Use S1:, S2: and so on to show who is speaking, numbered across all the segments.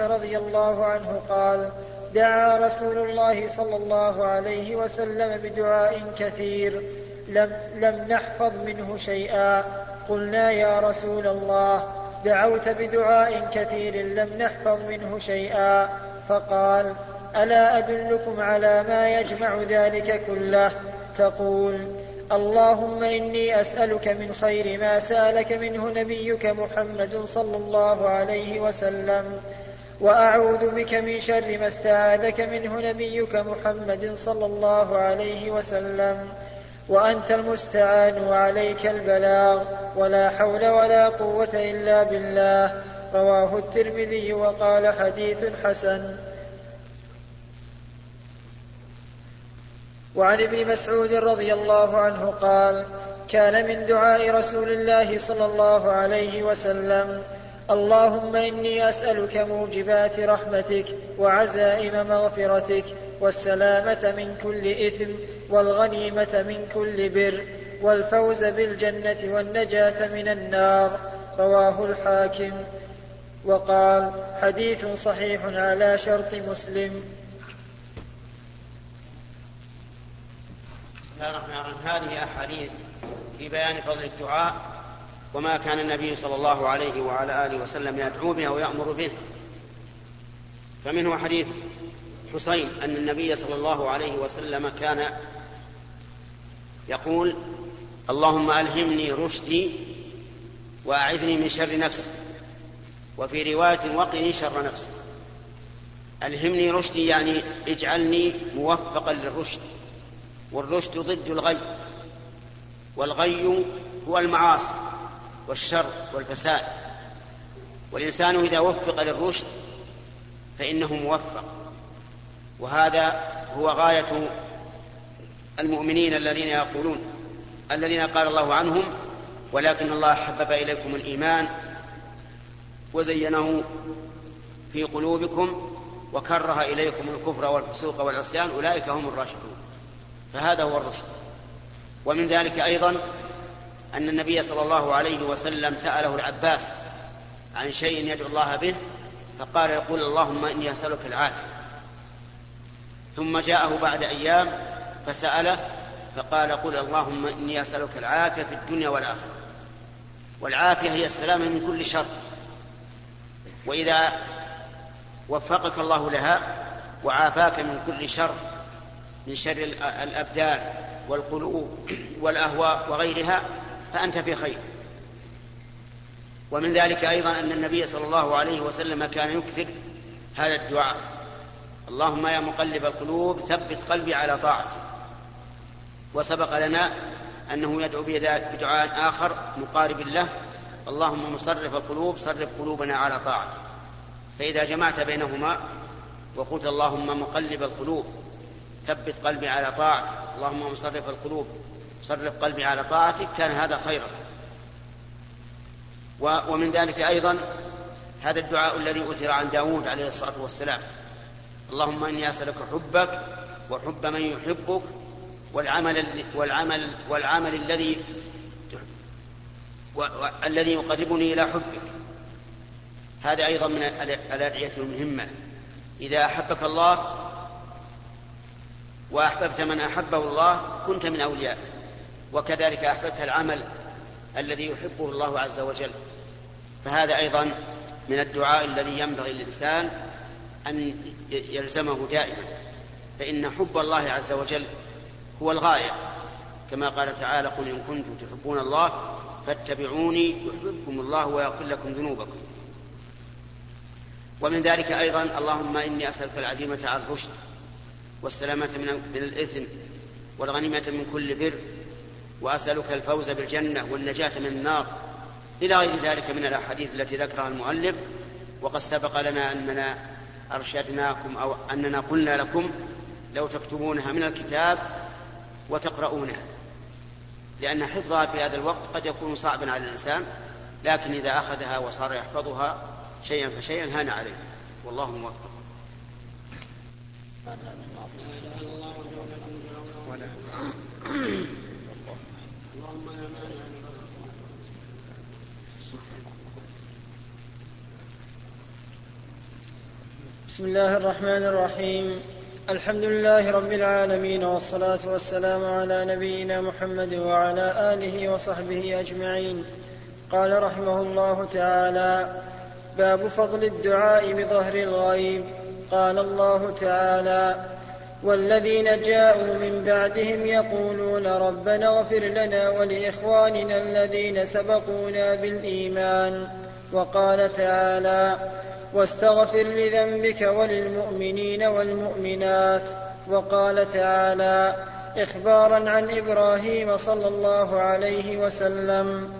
S1: رضي الله عنه قال دعا رسول الله صلى الله عليه وسلم بدعاء كثير لم, لم نحفظ منه شيئا قلنا يا رسول الله دعوت بدعاء كثير لم نحفظ منه شيئا فقال الا ادلكم على ما يجمع ذلك كله تقول اللهم اني اسالك من خير ما سالك منه نبيك محمد صلى الله عليه وسلم واعوذ بك من شر ما استعاذك منه نبيك محمد صلى الله عليه وسلم وانت المستعان وعليك البلاغ ولا حول ولا قوه الا بالله رواه الترمذي وقال حديث حسن وعن ابن مسعود رضي الله عنه قال كان من دعاء رسول الله صلى الله عليه وسلم اللهم إني أسألك موجبات رحمتك وعزائم مغفرتك والسلامة من كل إثم والغنيمة من كل بر والفوز بالجنة والنجاة من النار رواه الحاكم وقال حديث صحيح على شرط مسلم
S2: بسم الله الرحمن الرحيم هذه أحاديث في بيان فضل الدعاء وما كان النبي صلى الله عليه وعلى آله وسلم يدعو به ويأمر به فمنه حديث حسين أن النبي صلى الله عليه وسلم كان يقول اللهم ألهمني رشدي وأعذني من شر نفسي وفي رواية وقني شر نفسي ألهمني رشدي يعني اجعلني موفقا للرشد والرشد ضد الغي والغي هو المعاصي والشر والفساد والإنسان إذا وفق للرشد فإنه موفق وهذا هو غاية المؤمنين الذين يقولون الذين قال الله عنهم ولكن الله حبب إليكم الإيمان وزينه في قلوبكم وكره إليكم الكفر والفسوق والعصيان أولئك هم الراشدون فهذا هو الرشد ومن ذلك أيضا أن النبي صلى الله عليه وسلم سأله العباس عن شيء يدعو الله به فقال يقول اللهم إني أسألك العافية ثم جاءه بعد أيام فسأله فقال قل اللهم إني أسألك العافية في الدنيا والآخرة والعافية هي السلامة من كل شر وإذا وفقك الله لها وعافاك من كل شر من شر الأبدان والقلوب والأهواء وغيرها فأنت في خير ومن ذلك أيضا أن النبي صلى الله عليه وسلم كان يكثر هذا الدعاء اللهم يا مقلب القلوب ثبت قلبي على طاعتك وسبق لنا أنه يدعو بدعاء آخر مقارب له اللهم مصرف القلوب صرف قلوبنا على طاعتك فإذا جمعت بينهما وقلت اللهم مقلب القلوب ثبت قلبي على طاعتك اللهم مصرف القلوب صرف قلبي على طاعتك كان هذا خيرا ومن ذلك أيضا هذا الدعاء الذي أثر عن داود عليه الصلاة والسلام اللهم إني أسألك حبك وحب من يحبك والعمل والعمل والعمل الذي الذي يقربني إلى حبك هذا أيضا من الأدعية المهمة إذا أحبك الله وأحببت من أحبه الله كنت من أوليائه وكذلك أحببت العمل الذي يحبه الله عز وجل فهذا أيضا من الدعاء الذي ينبغي للإنسان أن يلزمه دائما فإن حب الله عز وجل هو الغاية كما قال تعالى قل إن كنتم تحبون الله فاتبعوني يحببكم الله ويغفر لكم ذنوبكم ومن ذلك أيضا اللهم إني أسألك العزيمة على الرشد والسلامة من الإثم والغنيمة من كل بر وأسألك الفوز بالجنة والنجاة من النار إلى غير ذلك من الأحاديث التي ذكرها المؤلف وقد سبق لنا أننا أرشدناكم أو أننا قلنا لكم لو تكتبونها من الكتاب وتقرؤونها لأن حفظها في هذا الوقت قد يكون صعبا على الإنسان لكن إذا أخذها وصار يحفظها شيئا فشيئا هان عليه والله موفق you.
S3: بسم الله الرحمن الرحيم الحمد لله رب العالمين والصلاة والسلام على نبينا محمد وعلى آله وصحبه أجمعين قال رحمه الله تعالى باب فضل الدعاء بظهر الغيب قال الله تعالى والذين جاءوا من بعدهم يقولون ربنا اغفر لنا ولاخواننا الذين سبقونا بالايمان وقال تعالى واستغفر لذنبك وللمؤمنين والمؤمنات وقال تعالى اخبارا عن ابراهيم صلى الله عليه وسلم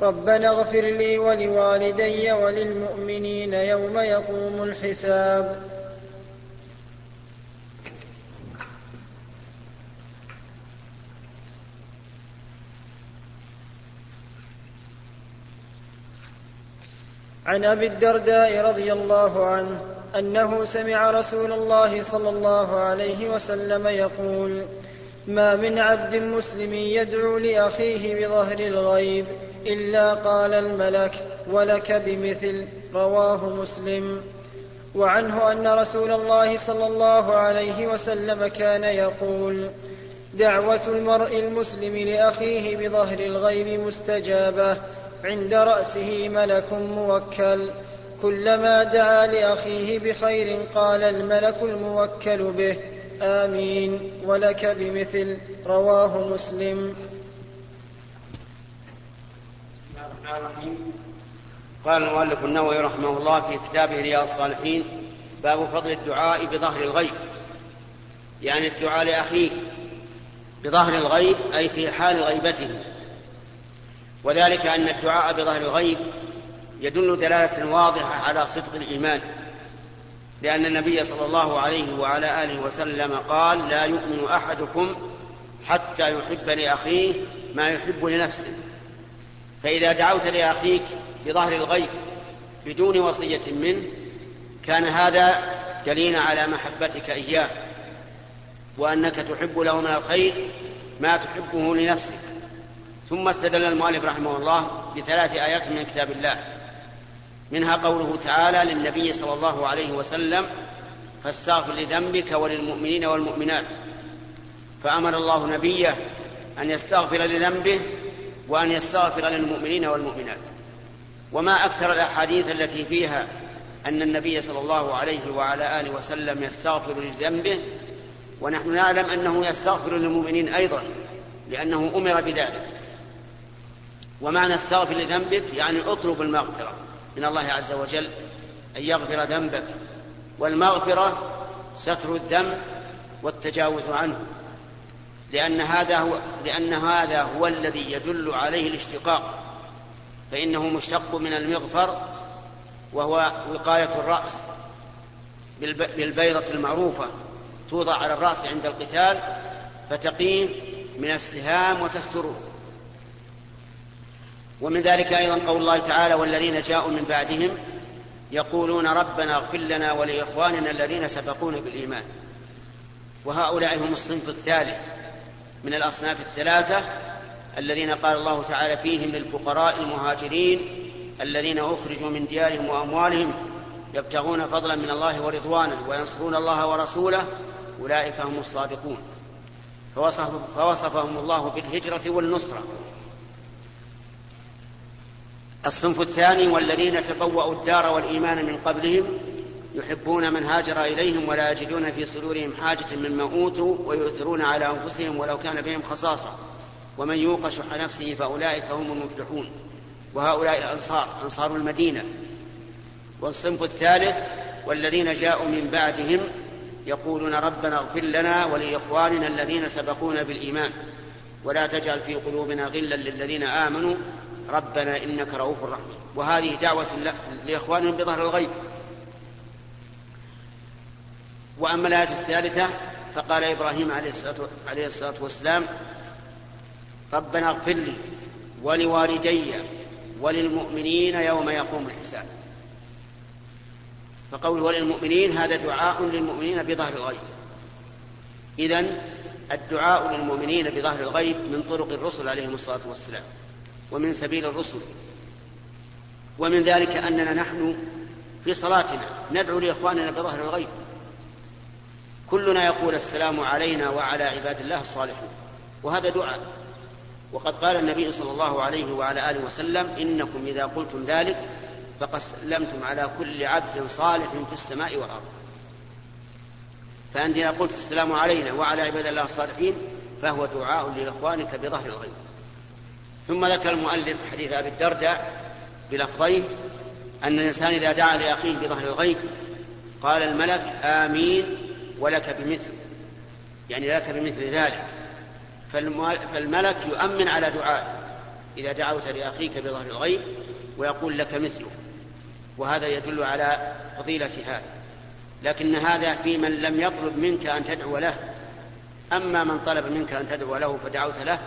S3: ربنا اغفر لي ولوالدي وللمؤمنين يوم يقوم الحساب عن ابي الدرداء رضي الله عنه انه سمع رسول الله صلى الله عليه وسلم يقول ما من عبد مسلم يدعو لاخيه بظهر الغيب الا قال الملك ولك بمثل رواه مسلم وعنه ان رسول الله صلى الله عليه وسلم كان يقول دعوه المرء المسلم لاخيه بظهر الغيب مستجابه عند رأسه ملك موكل كلما دعا لأخيه بخير قال الملك الموكل به آمين ولك بمثل رواه مسلم
S2: قال المؤلف النووي رحمه الله في كتابه رياض الصالحين باب فضل الدعاء بظهر الغيب يعني الدعاء لأخيه بظهر الغيب أي في حال غيبته وذلك أن الدعاء بظهر الغيب يدل دلالة واضحة على صدق الإيمان لأن النبي صلى الله عليه وعلى آله وسلم قال لا يؤمن أحدكم حتى يحب لأخيه ما يحب لنفسه فإذا دعوت لأخيك بظهر الغيب بدون وصية منه كان هذا دليلا على محبتك إياه وأنك تحب له من الخير ما تحبه لنفسك ثم استدل المؤلف رحمه الله بثلاث آيات من كتاب الله منها قوله تعالى للنبي صلى الله عليه وسلم فاستغفر لذنبك وللمؤمنين والمؤمنات فأمر الله نبيه أن يستغفر لذنبه وأن يستغفر للمؤمنين والمؤمنات وما أكثر الأحاديث التي فيها أن النبي صلى الله عليه وعلى آله وسلم يستغفر لذنبه ونحن نعلم أنه يستغفر للمؤمنين أيضا لأنه أمر بذلك ومعنى استغفر لذنبك يعني اطلب المغفرة من الله عز وجل أن يغفر ذنبك والمغفرة ستر الذنب والتجاوز عنه لأن هذا هو لأن هذا هو الذي يدل عليه الاشتقاق فإنه مشتق من المغفر وهو وقاية الرأس بالبيضة المعروفة توضع على الرأس عند القتال فتقيه من السهام وتستره ومن ذلك أيضا قول الله تعالى والذين جاءوا من بعدهم يقولون ربنا اغفر لنا ولإخواننا الذين سبقونا بالإيمان وهؤلاء هم الصنف الثالث من الأصناف الثلاثة الذين قال الله تعالى فيهم للفقراء المهاجرين الذين أخرجوا من ديارهم وأموالهم يبتغون فضلا من الله ورضوانا وينصرون الله ورسوله أولئك هم الصادقون فوصف فوصفهم الله بالهجرة والنصرة الصنف الثاني والذين تبوأوا الدار والإيمان من قبلهم يحبون من هاجر إليهم ولا يجدون في صدورهم حاجة مما أوتوا ويؤثرون على أنفسهم ولو كان بهم خصاصة ومن يوق شح نفسه فأولئك هم المفلحون وهؤلاء الأنصار أنصار المدينة والصنف الثالث والذين جاءوا من بعدهم يقولون ربنا اغفر لنا ولإخواننا الذين سبقونا بالإيمان ولا تجعل في قلوبنا غلا للذين آمنوا ربنا إنك رؤوف رحيم وهذه دعوة لإخوانهم بظهر الغيب وأما الآية الثالثة فقال إبراهيم عليه الصلاة والسلام ربنا اغفر لي ولوالدي وللمؤمنين يوم يقوم الحساب فقوله وللمؤمنين هذا دعاء للمؤمنين بظهر الغيب إذن الدعاء للمؤمنين بظهر الغيب من طرق الرسل عليهم الصلاة والسلام ومن سبيل الرسل ومن ذلك أننا نحن في صلاتنا ندعو لإخواننا بظهر الغيب كلنا يقول السلام علينا وعلى عباد الله الصالحين وهذا دعاء وقد قال النبي صلى الله عليه وعلى آله وسلم إنكم إذا قلتم ذلك فقد سلمتم على كل عبد صالح في السماء والأرض فأنت إذا قلت السلام علينا وعلى عباد الله الصالحين فهو دعاء لإخوانك بظهر الغيب ثم ذكر المؤلف حديث ابي الدرداء بلفظيه ان الانسان اذا دعا لاخيه بظهر الغيب قال الملك امين ولك بمثل يعني لك بمثل ذلك فالملك يؤمن على دعائه اذا دعوت لاخيك بظهر الغيب ويقول لك مثله وهذا يدل على فضيله هذا لكن هذا في من لم يطلب منك ان تدعو له اما من طلب منك ان تدعو له فدعوت له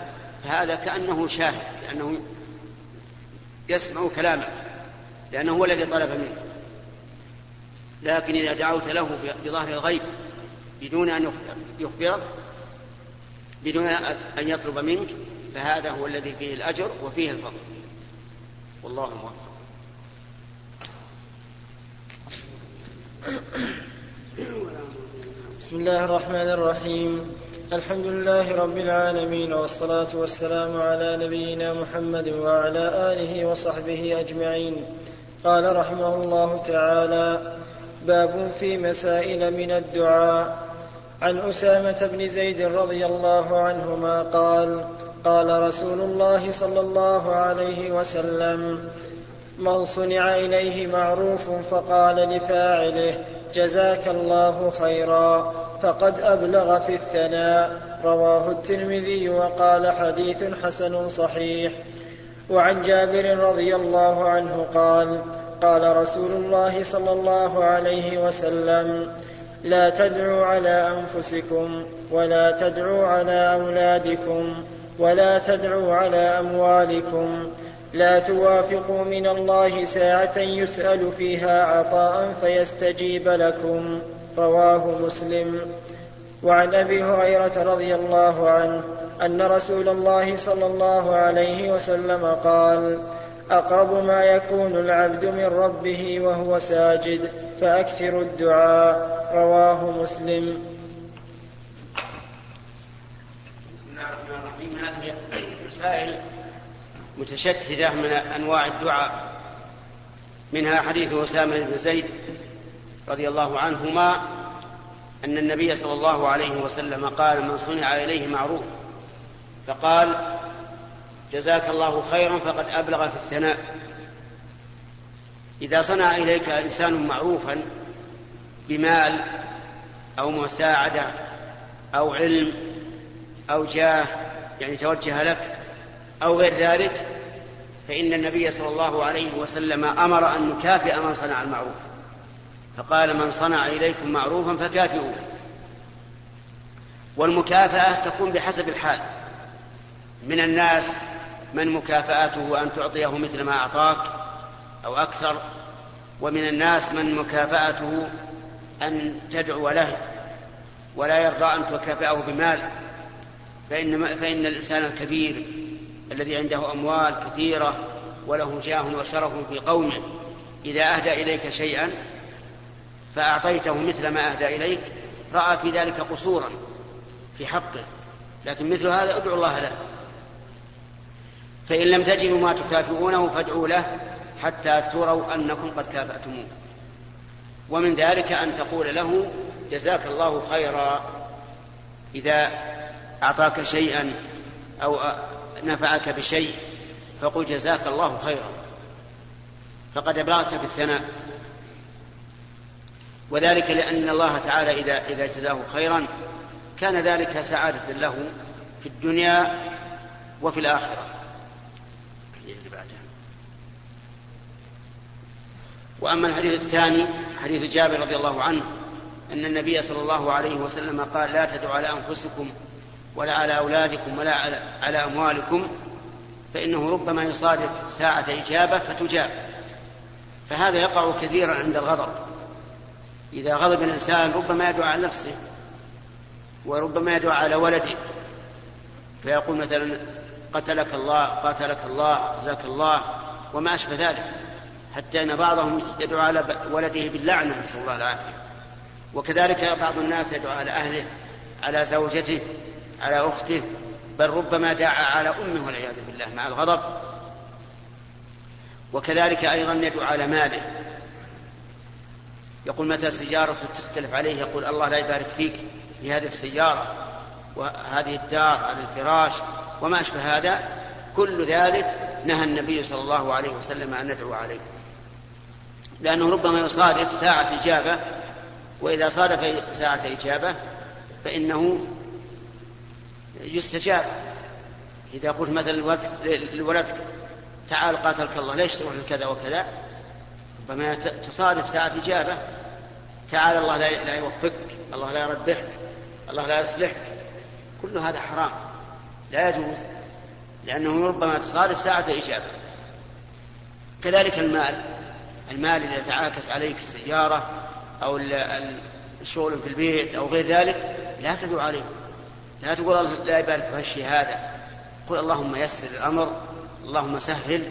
S2: فهذا كأنه شاهد لأنه يسمع كلامك لأنه هو الذي طلب منك لكن إذا دعوت له بظهر الغيب بدون أن يخبرك بدون أن يطلب منك فهذا هو الذي فيه الأجر وفيه الفضل والله موفق
S3: بسم الله الرحمن الرحيم الحمد لله رب العالمين والصلاة والسلام على نبينا محمد وعلى آله وصحبه أجمعين قال رحمه الله تعالى باب في مسائل من الدعاء عن أسامة بن زيد رضي الله عنهما قال قال رسول الله صلى الله عليه وسلم من صنع إليه معروف فقال لفاعله جزاك الله خيرا فقد أبلغ في الثناء رواه الترمذي وقال حديث حسن صحيح وعن جابر رضي الله عنه قال قال رسول الله صلى الله عليه وسلم لا تدعوا على أنفسكم ولا تدعوا على أولادكم ولا تدعوا على أموالكم لا توافقوا من الله ساعة يسأل فيها عطاء فيستجيب لكم رواه مسلم وعن ابي هريره رضي الله عنه ان رسول الله صلى الله عليه وسلم قال اقرب ما يكون العبد من ربه وهو ساجد فاكثر الدعاء رواه مسلم
S2: بسم الله الرحمن الرحيم هذه مسائل متشتته من انواع الدعاء منها حديث اسامه بن زيد رضي الله عنهما أن النبي صلى الله عليه وسلم قال من صنع إليه معروف فقال جزاك الله خيرا فقد أبلغ في الثناء إذا صنع إليك إنسان معروفا بمال أو مساعدة أو علم أو جاه يعني توجه لك أو غير ذلك فإن النبي صلى الله عليه وسلم أمر أن نكافئ من صنع المعروف فقال من صنع إليكم معروفا فكافئوه والمكافأة تكون بحسب الحال من الناس من مكافأته أن تعطيه مثل ما أعطاك أو أكثر ومن الناس من مكافأته أن تدعو له ولا يرضى أن تكافئه بمال فإن, فإن الإنسان الكبير الذي عنده أموال كثيرة وله جاه وشرف في قومه إذا أهدى إليك شيئا فأعطيته مثل ما أهدى إليك رأى في ذلك قصورا في حقه لكن مثل هذا ادعوا الله له فإن لم تجدوا ما تكافئونه فادعوا له حتى تروا أنكم قد كافأتموه ومن ذلك أن تقول له جزاك الله خيرا إذا أعطاك شيئا أو نفعك بشيء فقل جزاك الله خيرا فقد أبلغت بالثناء وذلك لأن الله تعالى إذا إذا جزاه خيرا كان ذلك سعادة له في الدنيا وفي الآخرة وأما الحديث الثاني حديث جابر رضي الله عنه أن النبي صلى الله عليه وسلم قال لا تدعوا على أنفسكم ولا على أولادكم ولا على أموالكم فإنه ربما يصادف ساعة إجابة فتجاب فهذا يقع كثيرا عند الغضب إذا غضب الإنسان ربما يدعو على نفسه وربما يدعو على ولده فيقول مثلا قتلك الله قاتلك الله جزاك الله وما أشبه ذلك حتى أن بعضهم يدعو على ولده باللعنة نسأل الله العافية وكذلك بعض الناس يدعو على أهله على زوجته على أخته بل ربما دعا على أمه والعياذ بالله مع الغضب وكذلك أيضا يدعو على ماله يقول متى سيارته تختلف عليه يقول الله لا يبارك فيك في هذه السيارة وهذه الدار على الفراش وما أشبه هذا كل ذلك نهى النبي صلى الله عليه وسلم أن ندعو عليه لأنه ربما يصادف ساعة إجابة وإذا صادف ساعة إجابة فإنه يستجاب إذا قلت مثلا لولدك تعال قاتلك الله ليش تروح لكذا وكذا ربما تصادف ساعة إجابة تعالى الله لا يوفقك الله لا يربحك الله لا يصلحك كل هذا حرام لا يجوز لأنه ربما تصادف ساعة إجابة كذلك المال المال إذا تعاكس عليك السيارة أو الشغل في البيت أو غير ذلك لا تدعو عليه لا تقول لا يبارك في هالشيء هذا قل اللهم يسر الأمر اللهم سهل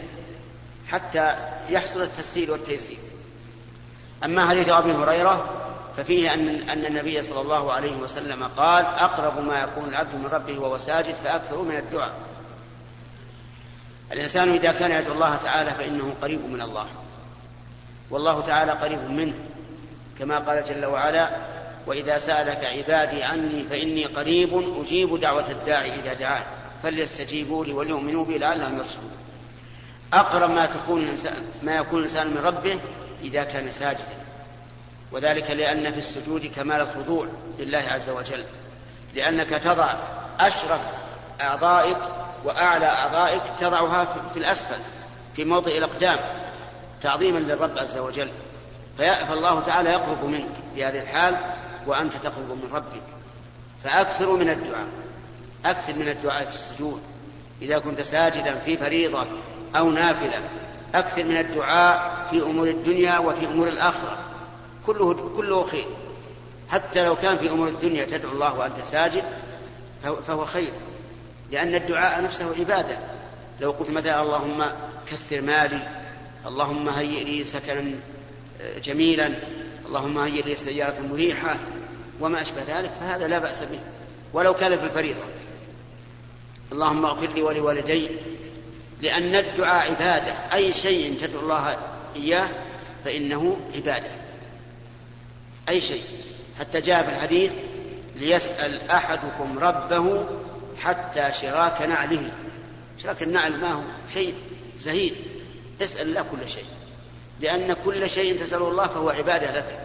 S2: حتى يحصل التسهيل والتيسير أما حديث أبي هريرة ففيه أن أن النبي صلى الله عليه وسلم قال: أقرب ما يكون العبد من ربه وهو ساجد فأكثر من الدعاء. الإنسان إذا كان يدعو الله تعالى فإنه قريب من الله. والله تعالى قريب منه كما قال جل وعلا: وإذا سألك عبادي عني فإني قريب أجيب دعوة الداعي إذا دعاه فليستجيبوا لي وليؤمنوا بي لعلهم يرشدون. أقرب ما تكون الإنسان ما يكون الإنسان من ربه إذا كان ساجدا وذلك لأن في السجود كمال الخضوع لله عز وجل لأنك تضع أشرف أعضائك وأعلى أعضائك تضعها في الأسفل في موضع الأقدام تعظيما للرب عز وجل فالله تعالى يقرب منك في هذه الحال وأنت تقرب من ربك فأكثروا من الدعاء أكثر من الدعاء في السجود إذا كنت ساجدا في فريضة أو نافلة أكثر من الدعاء في أمور الدنيا وفي أمور الآخرة كله, كله خير حتى لو كان في أمور الدنيا تدعو الله وأنت ساجد فهو خير لأن الدعاء نفسه عبادة لو قلت مثلا اللهم كثر مالي اللهم هيئ لي سكنا آه، جميلا اللهم هيئ لي سيارة مريحة وما أشبه ذلك فهذا لا بأس به ولو كان في الفريضة اللهم اغفر لي ولوالدي لأن الدعاء عبادة أي شيء تدعو الله إياه فإنه عبادة أي شيء حتى جاء في الحديث ليسأل أحدكم ربه حتى شراك نعله شراك النعل ما هو شيء زهيد اسأل الله كل شيء لأن كل شيء تسأله الله فهو عبادة لك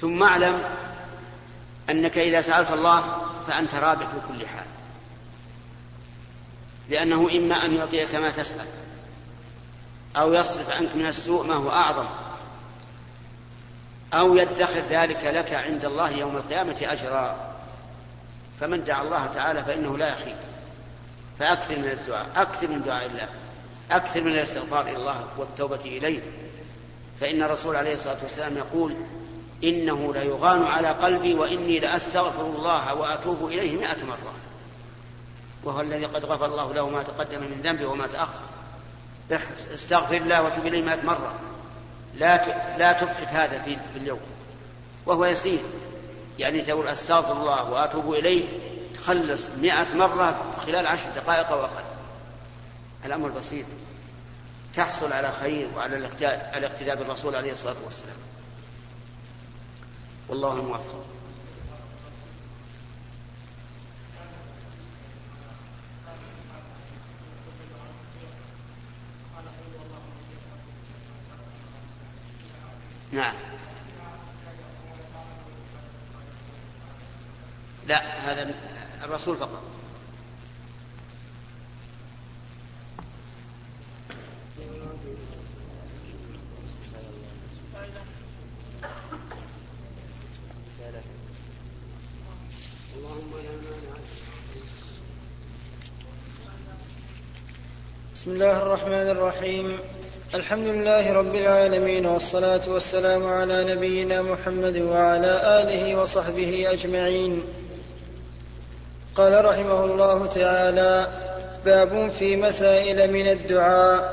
S2: ثم اعلم أنك إذا سألت الله فأنت رابح بكل حال لأنه إما أن يعطيك ما تسأل أو يصرف عنك من السوء ما هو أعظم أو يدخر ذلك لك عند الله يوم القيامة أجرا فمن دعا الله تعالى فإنه لا يخيب فأكثر من الدعاء أكثر من دعاء الله أكثر من الاستغفار إلى الله والتوبة إليه فإن الرسول عليه الصلاة والسلام يقول إنه ليغان على قلبي وإني لأستغفر الله وأتوب إليه مائة مرة وهو الذي قد غفر الله له ما تقدم من ذنبه وما تأخر استغفر الله وتب إليه مئة مرة لا لا تفقد هذا في, في اليوم وهو يسير يعني تقول أستغفر الله وأتوب إليه تخلص مئة مرة خلال عشر دقائق أو أقل الأمر بسيط تحصل على خير وعلى الاقتداء بالرسول عليه الصلاة والسلام والله الموفق نعم لا هذا الرسول فقط
S3: بسم الله الرحمن الرحيم الحمد لله رب العالمين والصلاة والسلام على نبينا محمد وعلى آله وصحبه أجمعين قال رحمه الله تعالى باب في مسائل من الدعاء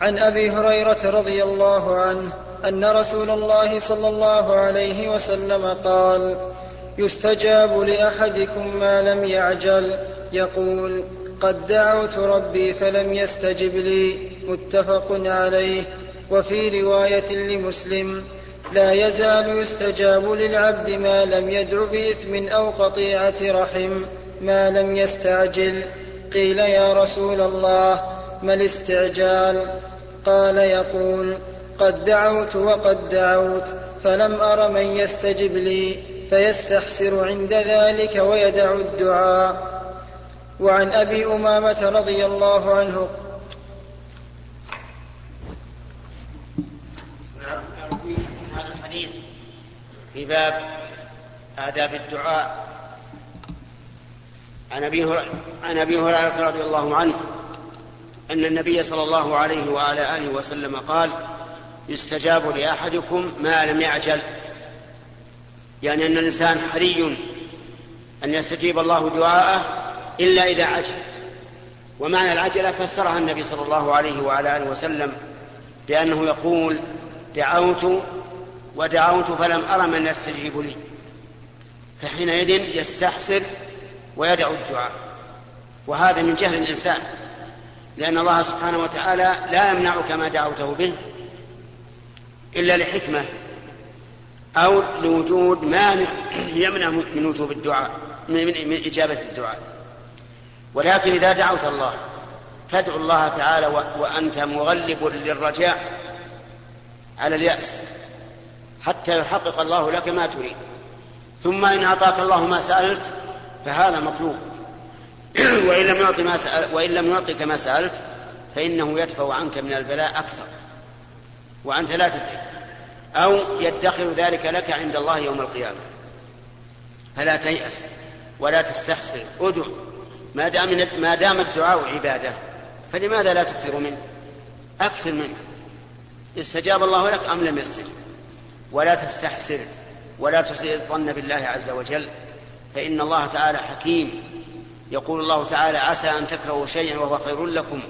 S3: عن أبي هريرة رضي الله عنه أن رسول الله صلى الله عليه وسلم قال يستجاب لأحدكم ما لم يعجل يقول قد دعوت ربي فلم يستجب لي متفق عليه وفي رواية لمسلم لا يزال يستجاب للعبد ما لم يدع بإثم أو قطيعة رحم ما لم يستعجل قيل يا رسول الله ما الاستعجال قال يقول قد دعوت وقد دعوت فلم أر من يستجب لي فيستحسر عند ذلك ويدع الدعاء وعن أبي أمامة رضي الله عنه
S2: الحديث في باب آداب الدعاء عن أبي عن أبي هريرة رضي الله عنه أن النبي صلى الله عليه وعلى آله وسلم قال يستجاب لأحدكم ما لم يعجل يعني أن الإنسان حري أن يستجيب الله دعاءه إلا إذا عجل ومعنى العجلة فسرها النبي صلى الله عليه وعلى آله وسلم بأنه يقول دعوت ودعوت فلم أر من يستجيب لي فحينئذ يستحسر ويدعو الدعاء وهذا من جهل الإنسان لأن الله سبحانه وتعالى لا يمنعك ما دعوته به إلا لحكمة أو لوجود مانع يمنع من وجوب الدعاء من إجابة الدعاء ولكن إذا دعوت الله فادعو الله تعالى وأنت مغلب للرجاء على اليأس حتى يحقق الله لك ما تريد ثم إن أعطاك الله ما سألت فهذا مطلوب وإن لم يعطي ما سأل وإن لم يعطك ما سألت فإنه يدفع عنك من البلاء أكثر وأنت لا تدري أو يدخر ذلك لك عند الله يوم القيامة فلا تيأس ولا تستحسن ادع ما دام ما دام الدعاء عبادة فلماذا لا تكثر منه؟ أكثر منه استجاب الله لك أم لم يستجب؟ ولا تستحسر ولا تسيء الظن بالله عز وجل فإن الله تعالى حكيم يقول الله تعالى عسى أن تكرهوا شيئا وهو خير لكم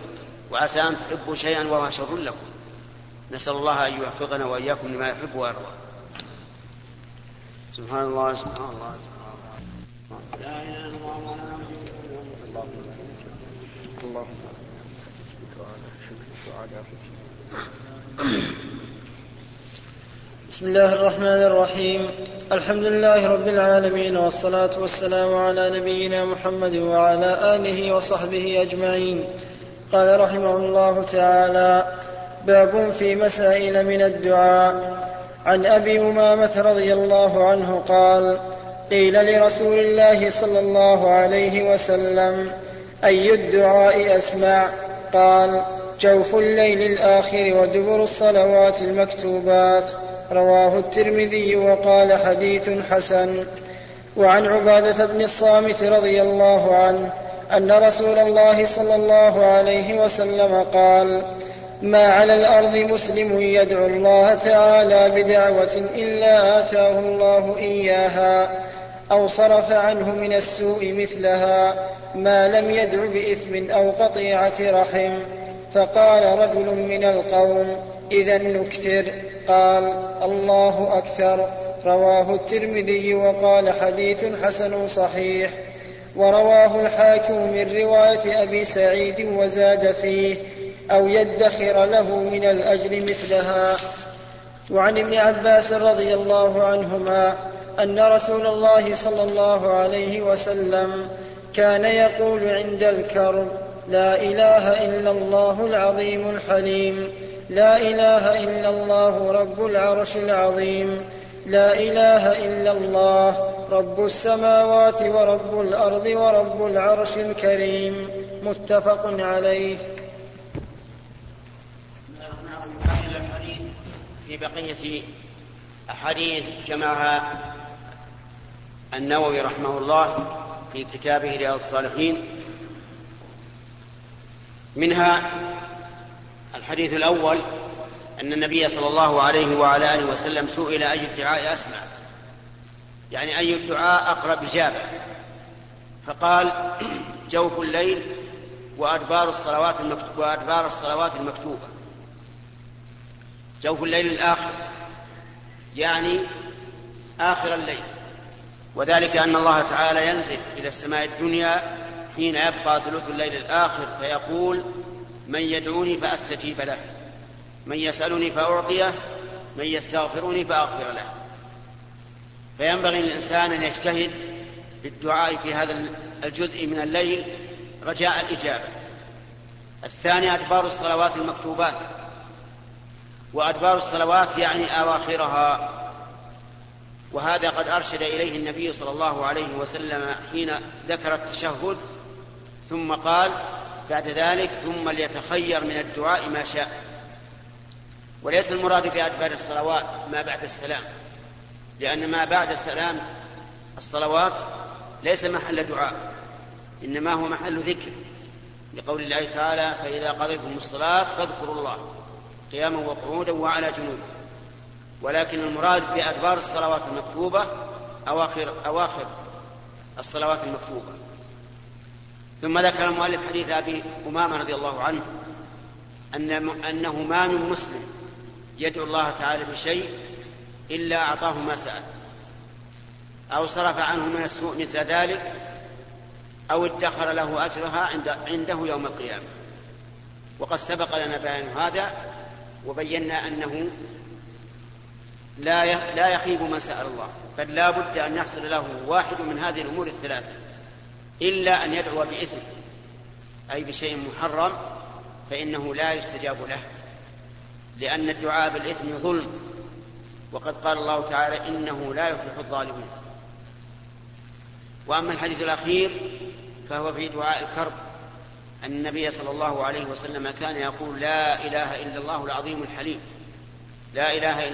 S2: وعسى أن تحبوا شيئا وهو شر لكم نسأل الله أن يوفقنا وإياكم لما يحب ويرضى سبحان الله سبحان الله سبحان الله لا إله إلا الله اللهم
S3: بسم الله الرحمن الرحيم الحمد لله رب العالمين والصلاة والسلام على نبينا محمد وعلى آله وصحبه أجمعين قال رحمه الله تعالى باب في مسائل من الدعاء عن أبي أمامة رضي الله عنه قال قيل لرسول الله صلى الله عليه وسلم أي الدعاء أسمع قال جوف الليل الآخر ودبر الصلوات المكتوبات رواه الترمذي وقال حديث حسن وعن عباده بن الصامت رضي الله عنه ان رسول الله صلى الله عليه وسلم قال ما على الارض مسلم يدعو الله تعالى بدعوه الا اتاه الله اياها او صرف عنه من السوء مثلها ما لم يدع باثم او قطيعه رحم فقال رجل من القوم اذا نكثر قال الله أكثر رواه الترمذي وقال حديث حسن صحيح ورواه الحاكم من رواية أبي سعيد وزاد فيه أو يدخر له من الأجر مثلها وعن ابن عباس رضي الله عنهما أن رسول الله صلى الله عليه وسلم كان يقول عند الكرب لا إله إلا الله العظيم الحليم لا إله إلا الله رب العرش العظيم لا إله إلا الله رب السماوات ورب الأرض ورب العرش الكريم متفق عليه
S2: في بقية أحاديث جمعها النووي رحمه الله في كتابه رياض الصالحين منها الحديث الأول أن النبي صلى الله عليه وعلى آله وسلم سئل أي الدعاء أسمع يعني أي الدعاء أقرب إجابة فقال جوف الليل وأدبار الصلوات المكتوبة وأدبار الصلوات المكتوبة جوف الليل الآخر يعني آخر الليل وذلك أن الله تعالى ينزل إلى السماء الدنيا حين يبقى ثلث الليل الآخر فيقول من يدعوني فأستجيب له من يسألني فأعطيه من يستغفرني فأغفر له فينبغي للإنسان أن يجتهد في الدعاء في هذا الجزء من الليل رجاء الإجابة الثاني أدبار الصلوات المكتوبات وأدبار الصلوات يعني أواخرها وهذا قد أرشد إليه النبي صلى الله عليه وسلم حين ذكر التشهد ثم قال بعد ذلك ثم ليتخير من الدعاء ما شاء وليس المراد بأدبار الصلوات ما بعد السلام لأن ما بعد السلام الصلوات ليس محل دعاء إنما هو محل ذكر لقول الله تعالى فإذا قضيتم الصلاة فاذكروا الله قياما وقعودا وعلى جنوب ولكن المراد بأدبار الصلوات المكتوبة أواخر أواخر الصلوات المكتوبة ثم ذكر المؤلف حديث ابي امامه رضي الله عنه أن أنه ما من مسلم يدعو الله تعالى بشيء إلا أعطاه ما سأل أو صرف عنه من السوء مثل ذلك أو ادخر له أجرها عند عنده يوم القيامة وقد سبق لنا بيان هذا وبينا أنه لا لا يخيب من سأل الله بل لا بد أن يحصل له واحد من هذه الأمور الثلاثة إلا أن يدعو بإثم أي بشيء محرم فإنه لا يستجاب له لأن الدعاء بالإثم ظلم وقد قال الله تعالى إنه لا يفلح الظالمون وأما الحديث الأخير فهو في دعاء الكرب أن النبي صلى الله عليه وسلم كان يقول لا إله إلا الله العظيم الحليم لا إله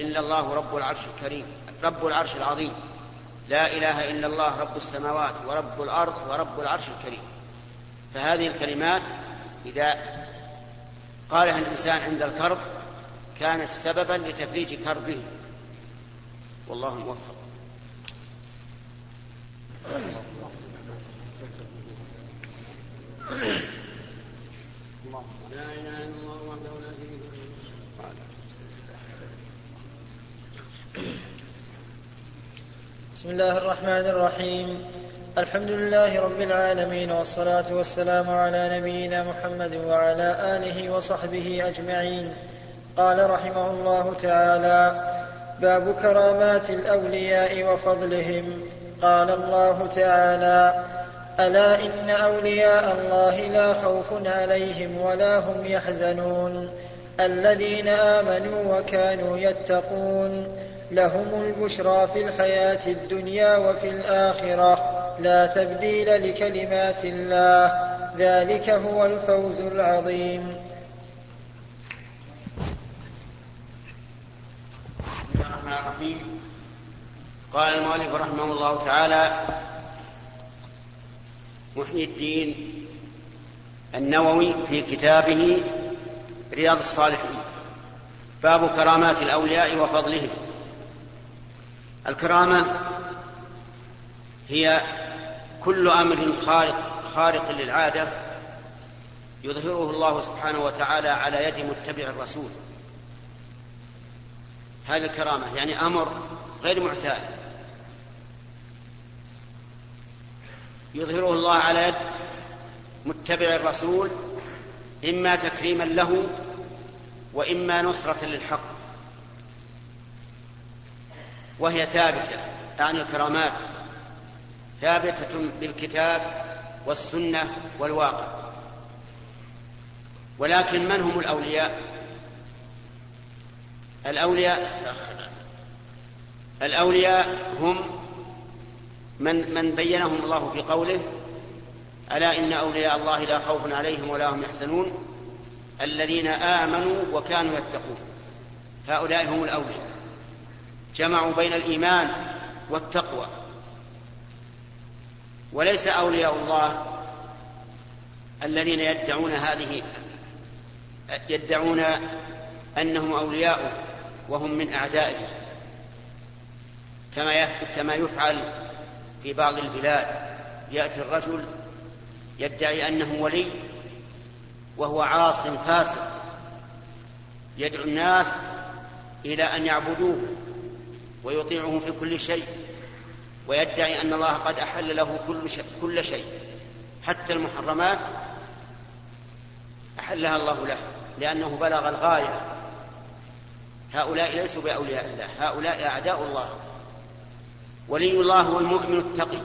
S2: إلا الله رب العرش الكريم رب العرش العظيم لا إله إلا الله رب السماوات ورب الأرض ورب العرش الكريم فهذه الكلمات إذا قالها الإنسان عند الكرب كانت سببا لتفريج كربه والله موفق
S3: لا إله إلا الله وحده لا شريك له بسم الله الرحمن الرحيم الحمد لله رب العالمين والصلاة والسلام على نبينا محمد وعلى آله وصحبه أجمعين قال رحمه الله تعالى باب كرامات الأولياء وفضلهم قال الله تعالى ألا إن أولياء الله لا خوف عليهم ولا هم يحزنون الذين آمنوا وكانوا يتقون لهم البشرى في الحياة الدنيا وفي الآخرة لا تبديل لكلمات الله ذلك هو الفوز العظيم
S2: قال المؤلف رحمه الله تعالى محيي الدين النووي في كتابه رياض الصالحين باب كرامات الاولياء وفضلهم الكرامة هي كل أمر خارق خارق للعادة يظهره الله سبحانه وتعالى على يد متبع الرسول هذه الكرامة يعني أمر غير معتاد يظهره الله على يد متبع الرسول إما تكريما له وإما نصرة للحق وهي ثابتة عن الكرامات ثابتة بالكتاب والسنة والواقع ولكن من هم الأولياء الأولياء الأولياء هم من من بينهم الله في قوله ألا إن أولياء الله لا خوف عليهم ولا هم يحزنون الذين آمنوا وكانوا يتقون هؤلاء هم الأولياء جمعوا بين الايمان والتقوى وليس اولياء الله الذين يدعون هذه يدعون انهم اولياء وهم من اعدائه كما كما يفعل في بعض البلاد ياتي الرجل يدعي انه ولي وهو عاص فاسق يدعو الناس الى ان يعبدوه ويطيعه في كل شيء ويدعي أن الله قد أحل له كل شيء, كل شيء حتى المحرمات أحلها الله له لأنه بلغ الغاية هؤلاء ليسوا بأولياء الله هؤلاء أعداء الله ولي الله هو المؤمن التقي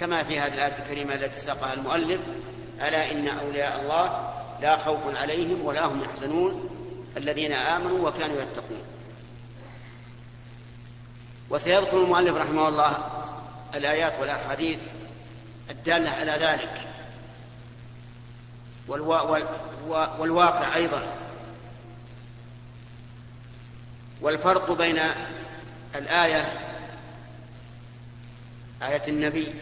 S2: كما في هذه الآية الكريمة التي ساقها المؤلف ألا إن أولياء الله لا خوف عليهم ولا هم يحزنون الذين آمنوا وكانوا يتقون وسيذكر المؤلف رحمه الله الآيات والأحاديث الدالة على ذلك والواقع أيضا والفرق بين الآية آية النبي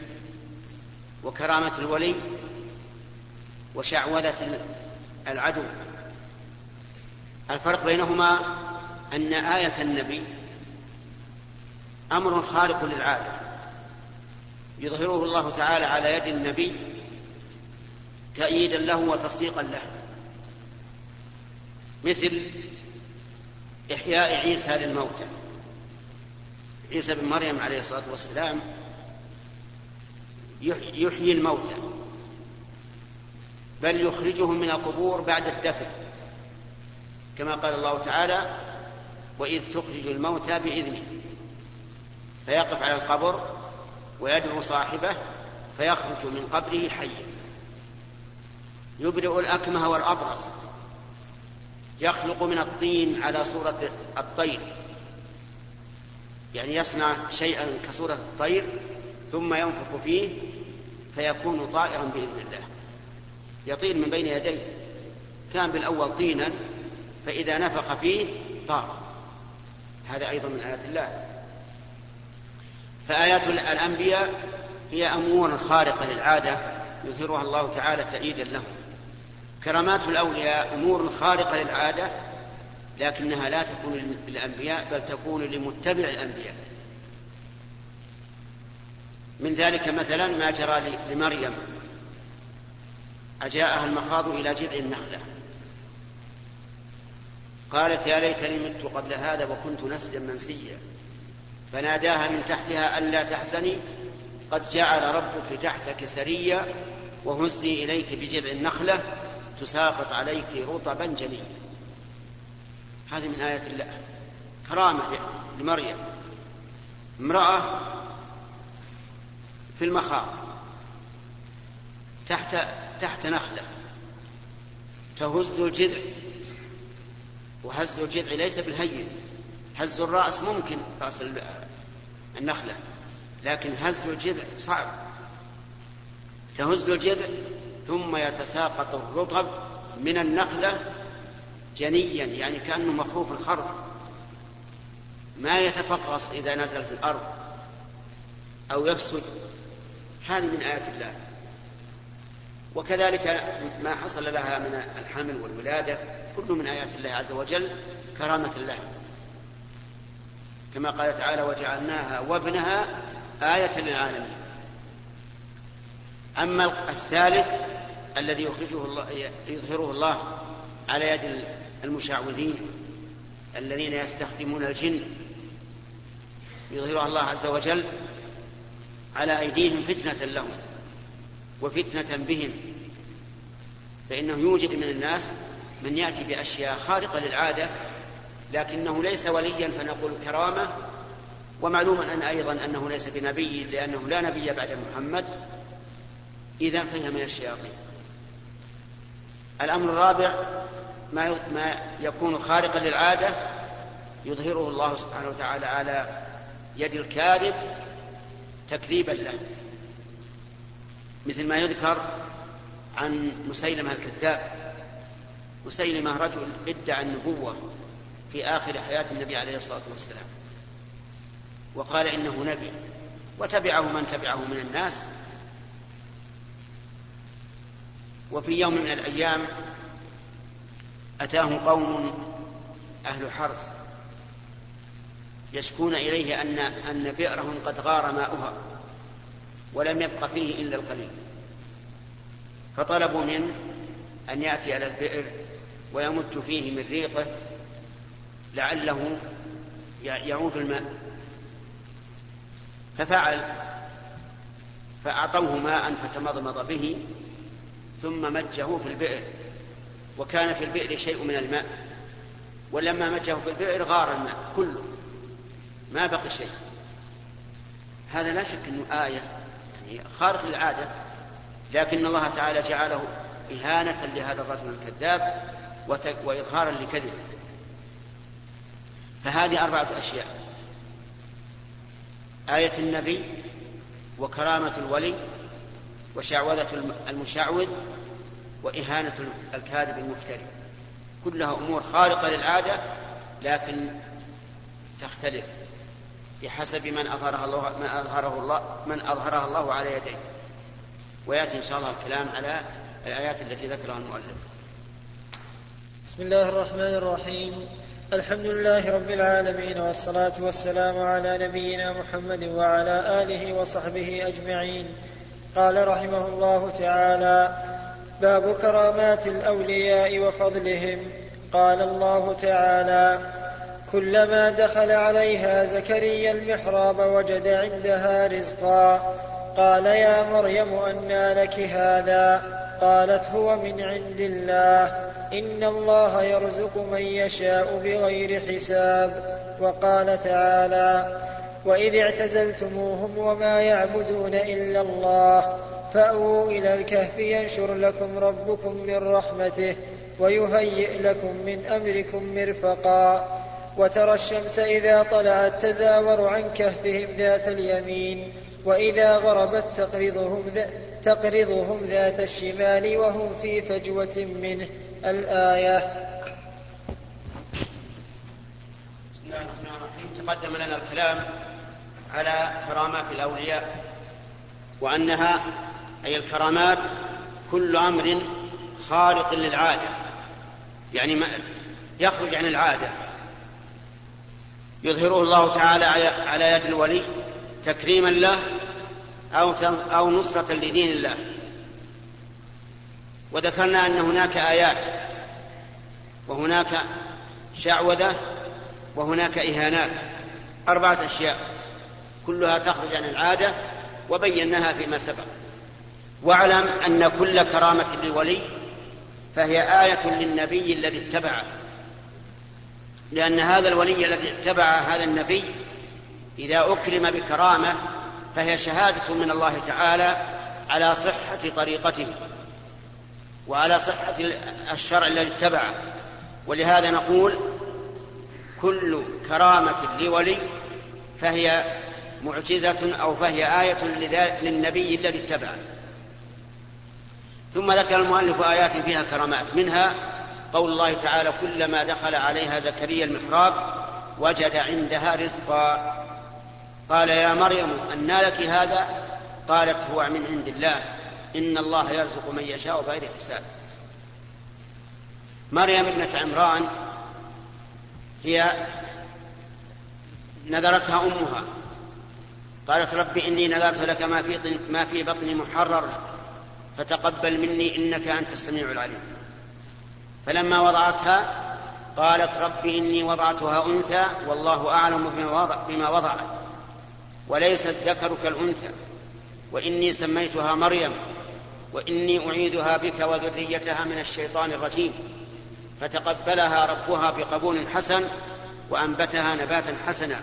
S2: وكرامة الولي وشعوذة العدو الفرق بينهما أن آية النبي امر خارق للعاده يظهره الله تعالى على يد النبي تأييدا له وتصديقا له مثل إحياء عيسى للموتى عيسى بن مريم عليه الصلاة والسلام يحيي الموتى بل يخرجهم من القبور بعد الدفن كما قال الله تعالى وإذ تخرج الموتى بإذنه فيقف على القبر ويدعو صاحبه فيخرج من قبره حيا يبرئ الأكمه والأبرص يخلق من الطين على صورة الطير يعني يصنع شيئا كصورة الطير ثم ينفخ فيه فيكون طائرا بإذن الله يطير من بين يديه كان بالأول طينا فإذا نفخ فيه طار هذا أيضا من آيات الله فآيات الأنبياء هي أمور خارقة للعادة يثيرها الله تعالى تأييدا لهم كرامات الأولياء أمور خارقة للعادة لكنها لا تكون للأنبياء بل تكون لمتبع الأنبياء من ذلك مثلا ما جرى لمريم أجاءها المخاض إلى جذع النخلة قالت يا ليتني مت قبل هذا وكنت نسلا منسيا فناداها من تحتها ألا تحزني قد جعل ربك تحتك سريا وهزني إليك بجذع النخلة تساقط عليك رطبا جميلا هذه من آيات الله كرامة لمريم امرأة في المخاض تحت تحت نخلة تهز الجذع وهز الجذع ليس بالهين هز الرأس ممكن رأس النخلة لكن هز الجذع صعب تهز الجذع ثم يتساقط الرطب من النخلة جنيا يعني كأنه مخروف الخرف ما يتفقص إذا نزل في الأرض أو يفسد هذه من آيات الله وكذلك ما حصل لها من الحمل والولادة كله من آيات الله عز وجل كرامة الله كما قال تعالى وجعلناها وابنها آية للعالمين أما الثالث الذي يخرجه الله يظهره الله على يد المشعوذين الذين يستخدمون الجن يظهرها الله عز وجل على أيديهم فتنة لهم وفتنة بهم فإنه يوجد من الناس من يأتي بأشياء خارقة للعادة لكنه ليس وليا فنقول كرامة ومعلوم أن أيضا أنه ليس بنبي لأنه لا نبي بعد محمد إذا فهي من الشياطين الأمر الرابع ما ما يكون خارقا للعادة يظهره الله سبحانه وتعالى على يد الكاذب تكذيبا له مثل ما يذكر عن مسيلمة الكذاب مسيلمة رجل ادعى النبوة في آخر حياة النبي عليه الصلاة والسلام وقال إنه نبي وتبعه من تبعه من الناس وفي يوم من الأيام أتاه قوم أهل حرث يشكون إليه أن أن بئرهم قد غار ماؤها ولم يبق فيه إلا القليل فطلبوا منه أن يأتي على البئر ويمت فيه من ريقه لعله يعود الماء ففعل فأعطوه ماء فتمضمض به ثم مجه في البئر وكان في البئر شيء من الماء ولما مجه في البئر غار الماء كله ما بقي شيء هذا لا شك انه آية يعني خارق للعادة لكن الله تعالى جعله إهانة لهذا الرجل الكذاب وإظهارا لكذبه فهذه أربعة أشياء آية النبي وكرامة الولي وشعوذة المشعوذ وإهانة الكاذب المفتري كلها أمور خارقة للعادة لكن تختلف بحسب من أظهرها الله من أظهره الله من أظهرها الله على يديه ويأتي إن شاء الله الكلام على الآيات التي ذكرها المؤلف
S3: بسم الله الرحمن الرحيم الحمد لله رب العالمين والصلاة والسلام على نبينا محمد وعلى آله وصحبه أجمعين قال رحمه الله تعالى باب كرامات الأولياء وفضلهم قال الله تعالى كلما دخل عليها زكريا المحراب وجد عندها رزقا قال يا مريم أنى لك هذا قالت هو من عند الله إن الله يرزق من يشاء بغير حساب وقال تعالى وإذ اعتزلتموهم وما يعبدون إلا الله فأووا إلى الكهف ينشر لكم ربكم من رحمته ويهيئ لكم من أمركم مرفقا وترى الشمس إذا طلعت تزاور عن كهفهم ذات اليمين وإذا غربت تقرضهم, ذات الشمال وهم في فجوة منه
S2: الآية بسم الله الرحمن الرحيم تقدم لنا الكلام على كرامات الأولياء وأنها أي الكرامات كل أمر خارق للعادة يعني ما يخرج عن العادة يظهره الله تعالى على يد الولي تكريما له أو أو نصرة لدين الله وذكرنا أن هناك آيات وهناك شعوذة وهناك إهانات أربعة أشياء كلها تخرج عن العادة وبيناها فيما سبق واعلم أن كل كرامة لولي فهي آية للنبي الذي اتبعه لأن هذا الولي الذي اتبع هذا النبي إذا أكرم بكرامة فهي شهادة من الله تعالى على صحة طريقته وعلى صحة الشرع الذي اتبعه ولهذا نقول كل كرامة لولي فهي معجزة أو فهي آية للنبي الذي اتبعه ثم ذكر المؤلف آيات فيها كرامات منها قول الله تعالى كلما دخل عليها زكريا المحراب وجد عندها رزقا قال يا مريم أن لك هذا قالت هو من عند الله إن الله يرزق من يشاء بغير حساب مريم ابنة عمران هي نذرتها أمها قالت رب إني نذرت لك ما في ما في بطني محرر فتقبل مني إنك أنت السميع العليم فلما وضعتها قالت رب إني وضعتها أنثى والله أعلم بما, وضع بما وضعت وليس الذكر كالأنثى وإني سميتها مريم واني اعيدها بك وذريتها من الشيطان الرجيم فتقبلها ربها بقبول حسن وانبتها نباتا حسنا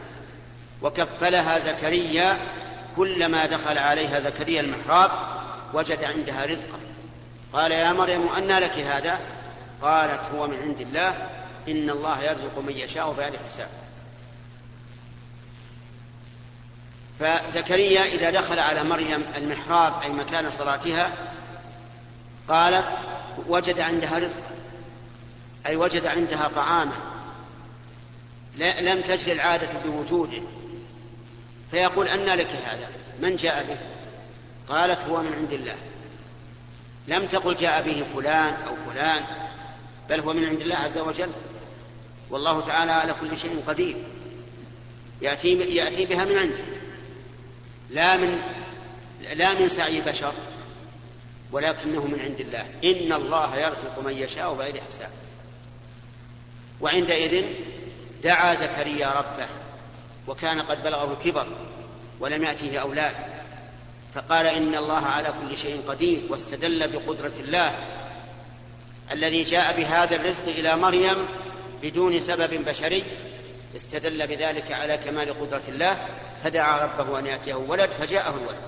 S2: وكفلها زكريا كلما دخل عليها زكريا المحراب وجد عندها رزقا قال يا مريم انى لك هذا قالت هو من عند الله ان الله يرزق من يشاء بغير حساب فزكريا اذا دخل على مريم المحراب اي مكان صلاتها قال وجد عندها رزقا أي وجد عندها طعاما لم تجري العادة بوجوده فيقول أن لك هذا من جاء به قالت هو من عند الله لم تقل جاء به فلان أو فلان بل هو من عند الله عز وجل والله تعالى على كل شيء قدير يأتي, يأتي بها من عنده لا من لا من سعي بشر ولكنه من عند الله إن الله يرزق من يشاء بغير حساب وعندئذ دعا زكريا ربه وكان قد بلغه الكبر ولم يأتيه أولاد فقال إن الله على كل شيء قدير واستدل بقدرة الله الذي جاء بهذا الرزق إلى مريم بدون سبب بشري استدل بذلك على كمال قدرة الله فدعا ربه أن يأتيه ولد فجاءه الولد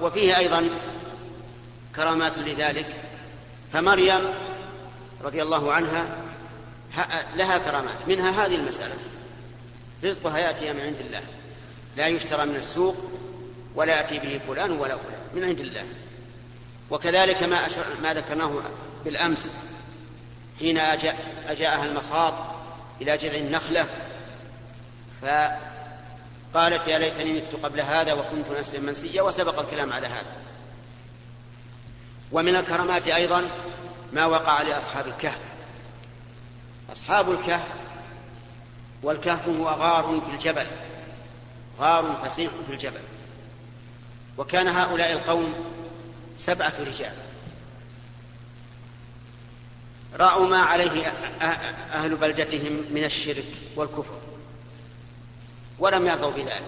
S2: وفيه أيضا كرامات لذلك فمريم رضي الله عنها لها كرامات منها هذه المسألة رزقها ياتي من عند الله لا يشترى من السوق ولا يأتي به فلان ولا فلان من عند الله وكذلك ما, أشر ما ذكرناه بالأمس حين أجاءها المخاض إلى جذع النخلة قالت يا ليتني مت قبل هذا وكنت نسيا منسيا وسبق الكلام على هذا ومن الكرامات أيضا ما وقع لأصحاب الكهف أصحاب الكهف والكهف هو غار في الجبل غار فسيح في الجبل وكان هؤلاء القوم سبعة رجال رأوا ما عليه أهل بلدتهم من الشرك والكفر ولم يرضوا بذلك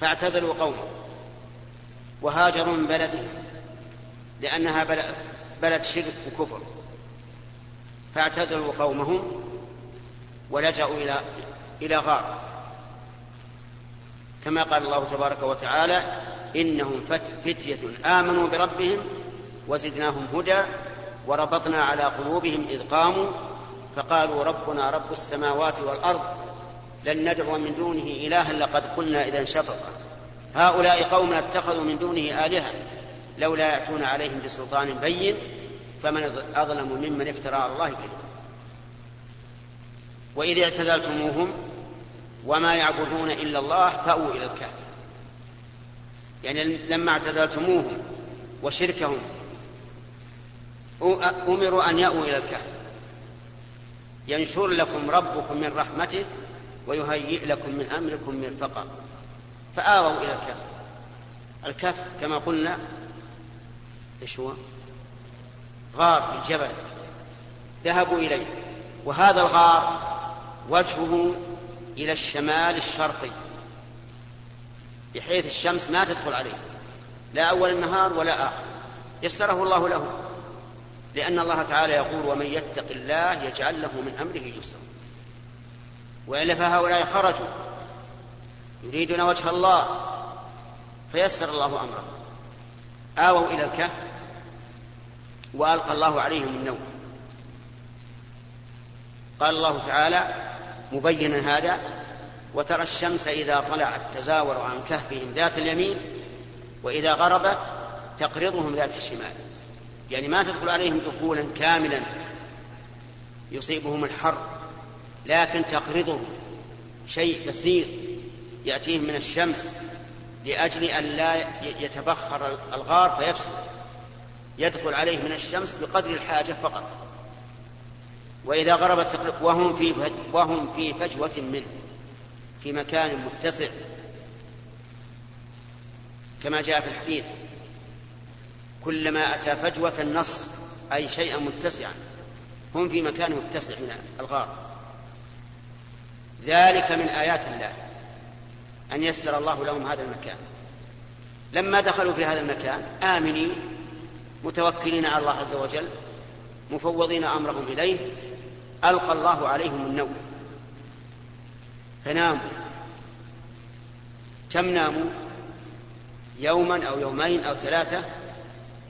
S2: فاعتزلوا قومهم وهاجروا من بلدهم لأنها بلد شرك وكفر فاعتزلوا قومهم ولجأوا إلى إلى غار كما قال الله تبارك وتعالى إنهم فتية آمنوا بربهم وزدناهم هدى وربطنا على قلوبهم إذ قاموا فقالوا ربنا رب السماوات والأرض لن ندعو من دونه إلها لقد قلنا إذا شططا هؤلاء قوم اتخذوا من دونه آلهة لولا يأتون عليهم بسلطان بين فمن أظلم ممن افترى على الله كذبا وإذ اعتزلتموهم وما يعبدون إلا الله فأووا إلى الكهف يعني لما اعتزلتموهم وشركهم أمروا أن يأووا إلى الكهف ينشر لكم ربكم من رحمته ويهيئ لكم من أمركم مرفقا فآووا إلى الكف الكف كما قلنا إيش هو غار في الجبل ذهبوا إليه وهذا الغار وجهه إلى الشمال الشرقي بحيث الشمس ما تدخل عليه لا أول النهار ولا آخر يسره الله له لأن الله تعالى يقول ومن يتق الله يجعل له من أمره يسرا والا فهؤلاء خرجوا يريدون وجه الله فيسر الله امره اووا الى الكهف والقى الله عليهم النوم قال الله تعالى مبينا هذا وترى الشمس اذا طلعت تزاور عن كهفهم ذات اليمين واذا غربت تقرضهم ذات الشمال يعني ما تدخل عليهم دخولا كاملا يصيبهم الحر لكن تقرضه شيء بسيط يأتيه من الشمس لأجل أن لا يتبخر الغار فيفسد يدخل عليه من الشمس بقدر الحاجة فقط وإذا غربت وهم في وهم في فجوة منه في مكان متسع كما جاء في الحديث كلما أتى فجوة النص أي شيئا متسعا هم في مكان متسع من الغار ذلك من آيات الله أن يسر الله لهم هذا المكان لما دخلوا في هذا المكان آمنين متوكلين على الله عز وجل مفوضين أمرهم إليه ألقى الله عليهم النوم فناموا كم ناموا يوما أو يومين أو ثلاثة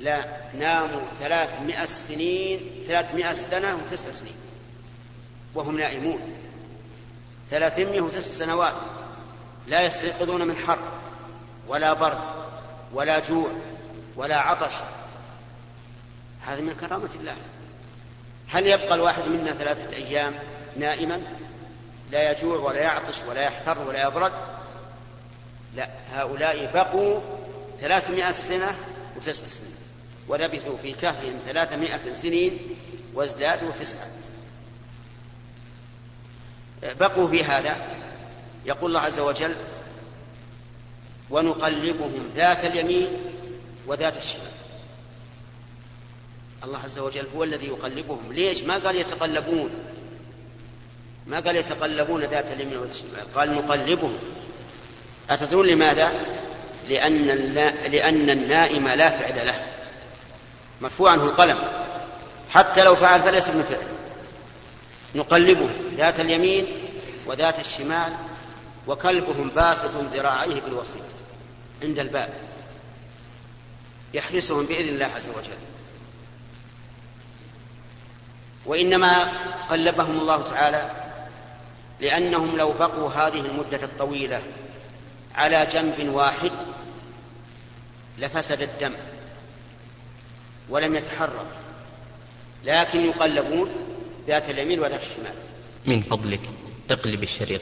S2: لا ناموا ثلاثمائة سنين ثلاثمائة سنة وتسع سنين وهم نائمون ثلاثمئه وتسع سنوات لا يستيقظون من حر ولا برد ولا جوع ولا عطش هذا من كرامة الله هل يبقى الواحد منا ثلاثة أيام نائما لا يجوع ولا يعطش ولا يحتر ولا يبرد لا هؤلاء بقوا ثلاثمائة سنة وتسع سنين ولبثوا في كهفهم ثلاثمائة سنين وازدادوا تسعة بقوا في هذا يقول الله عز وجل ونقلبهم ذات اليمين وذات الشمال الله عز وجل هو الذي يقلبهم ليش ما قال يتقلبون ما قال يتقلبون ذات اليمين وذات الشمال قال نقلبهم أتدرون لماذا لأن, لأن النائم لا فعل له مرفوع عنه القلم حتى لو فعل فليس من فعل نقلبه ذات اليمين وذات الشمال وكلبهم باسط ذراعيه بالوسيط عند الباب يحرسهم بإذن الله عز وجل وإنما قلبهم الله تعالى لأنهم لو بقوا هذه المدة الطويلة على جنب واحد لفسد الدم ولم يتحرك لكن يقلبون ذات اليمين وذات الشمال من فضلك
S4: اقلب الشريط